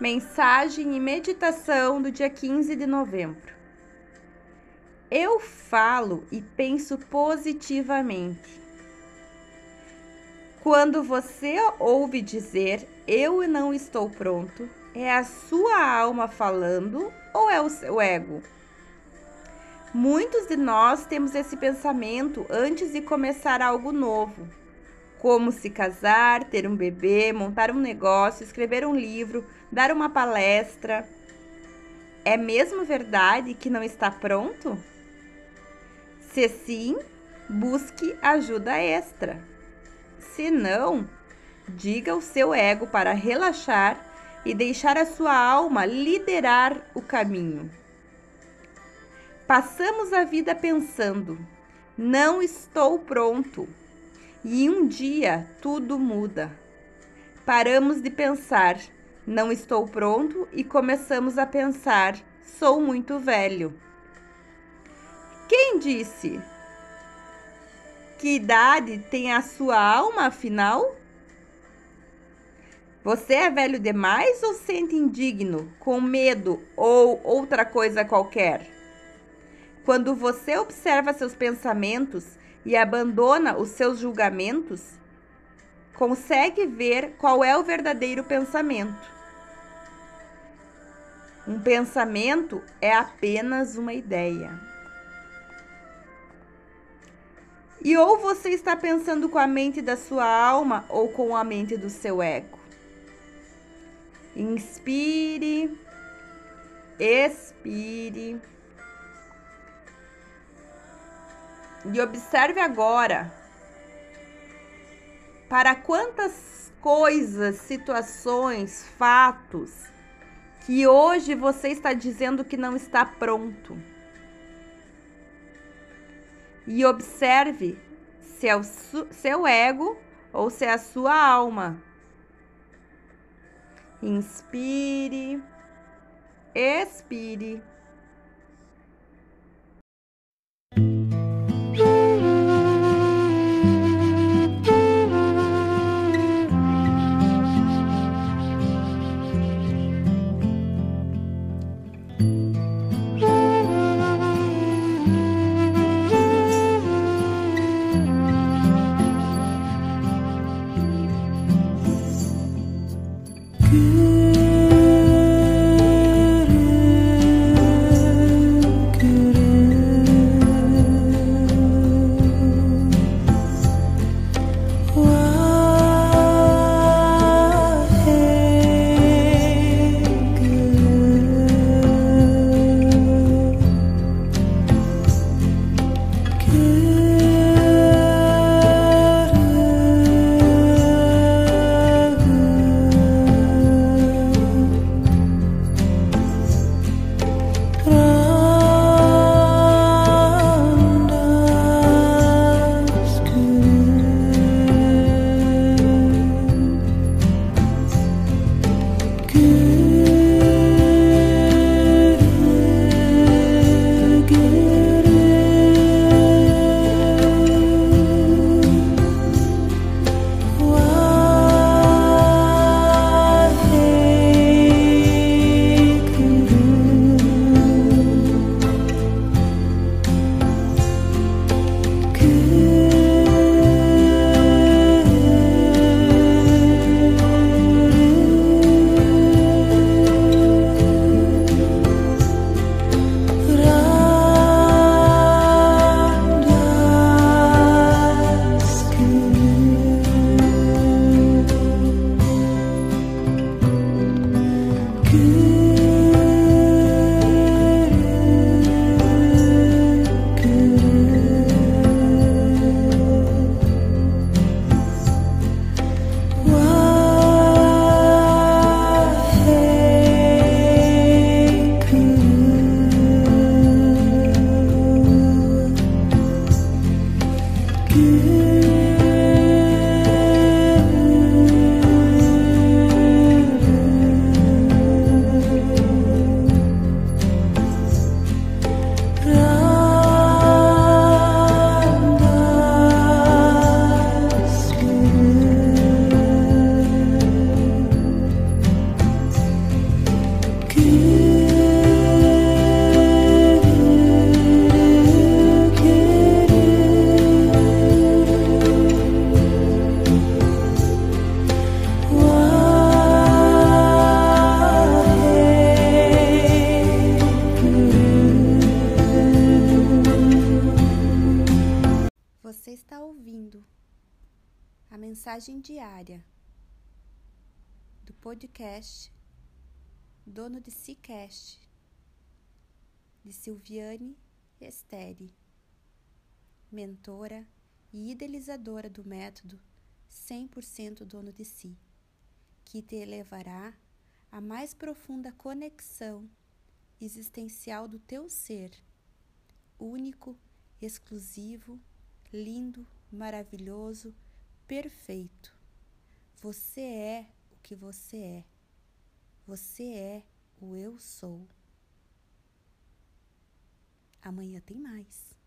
Mensagem e meditação do dia 15 de novembro. Eu falo e penso positivamente. Quando você ouve dizer eu não estou pronto, é a sua alma falando ou é o seu ego? Muitos de nós temos esse pensamento antes de começar algo novo como se casar, ter um bebê, montar um negócio, escrever um livro, dar uma palestra. É mesmo verdade que não está pronto? Se sim, busque ajuda extra. Se não, diga ao seu ego para relaxar e deixar a sua alma liderar o caminho. Passamos a vida pensando: não estou pronto e um dia tudo muda. Paramos de pensar, não estou pronto, e começamos a pensar, sou muito velho. Quem disse? Que idade tem a sua alma, afinal? Você é velho demais ou sente indigno, com medo ou outra coisa qualquer? Quando você observa seus pensamentos, e abandona os seus julgamentos, consegue ver qual é o verdadeiro pensamento. Um pensamento é apenas uma ideia. E ou você está pensando com a mente da sua alma ou com a mente do seu ego. Inspire, expire. E observe agora para quantas coisas, situações, fatos que hoje você está dizendo que não está pronto. E observe se é o seu ego ou se é a sua alma. Inspire, expire. you. you. Mm -hmm. Mensagem diária do podcast Dono de Cicast de Silviane Esteri, mentora e idealizadora do método 100% dono de si, que te levará à mais profunda conexão existencial do teu ser, único, exclusivo, lindo, maravilhoso, perfeito. Você é o que você é. Você é o eu sou. Amanhã tem mais.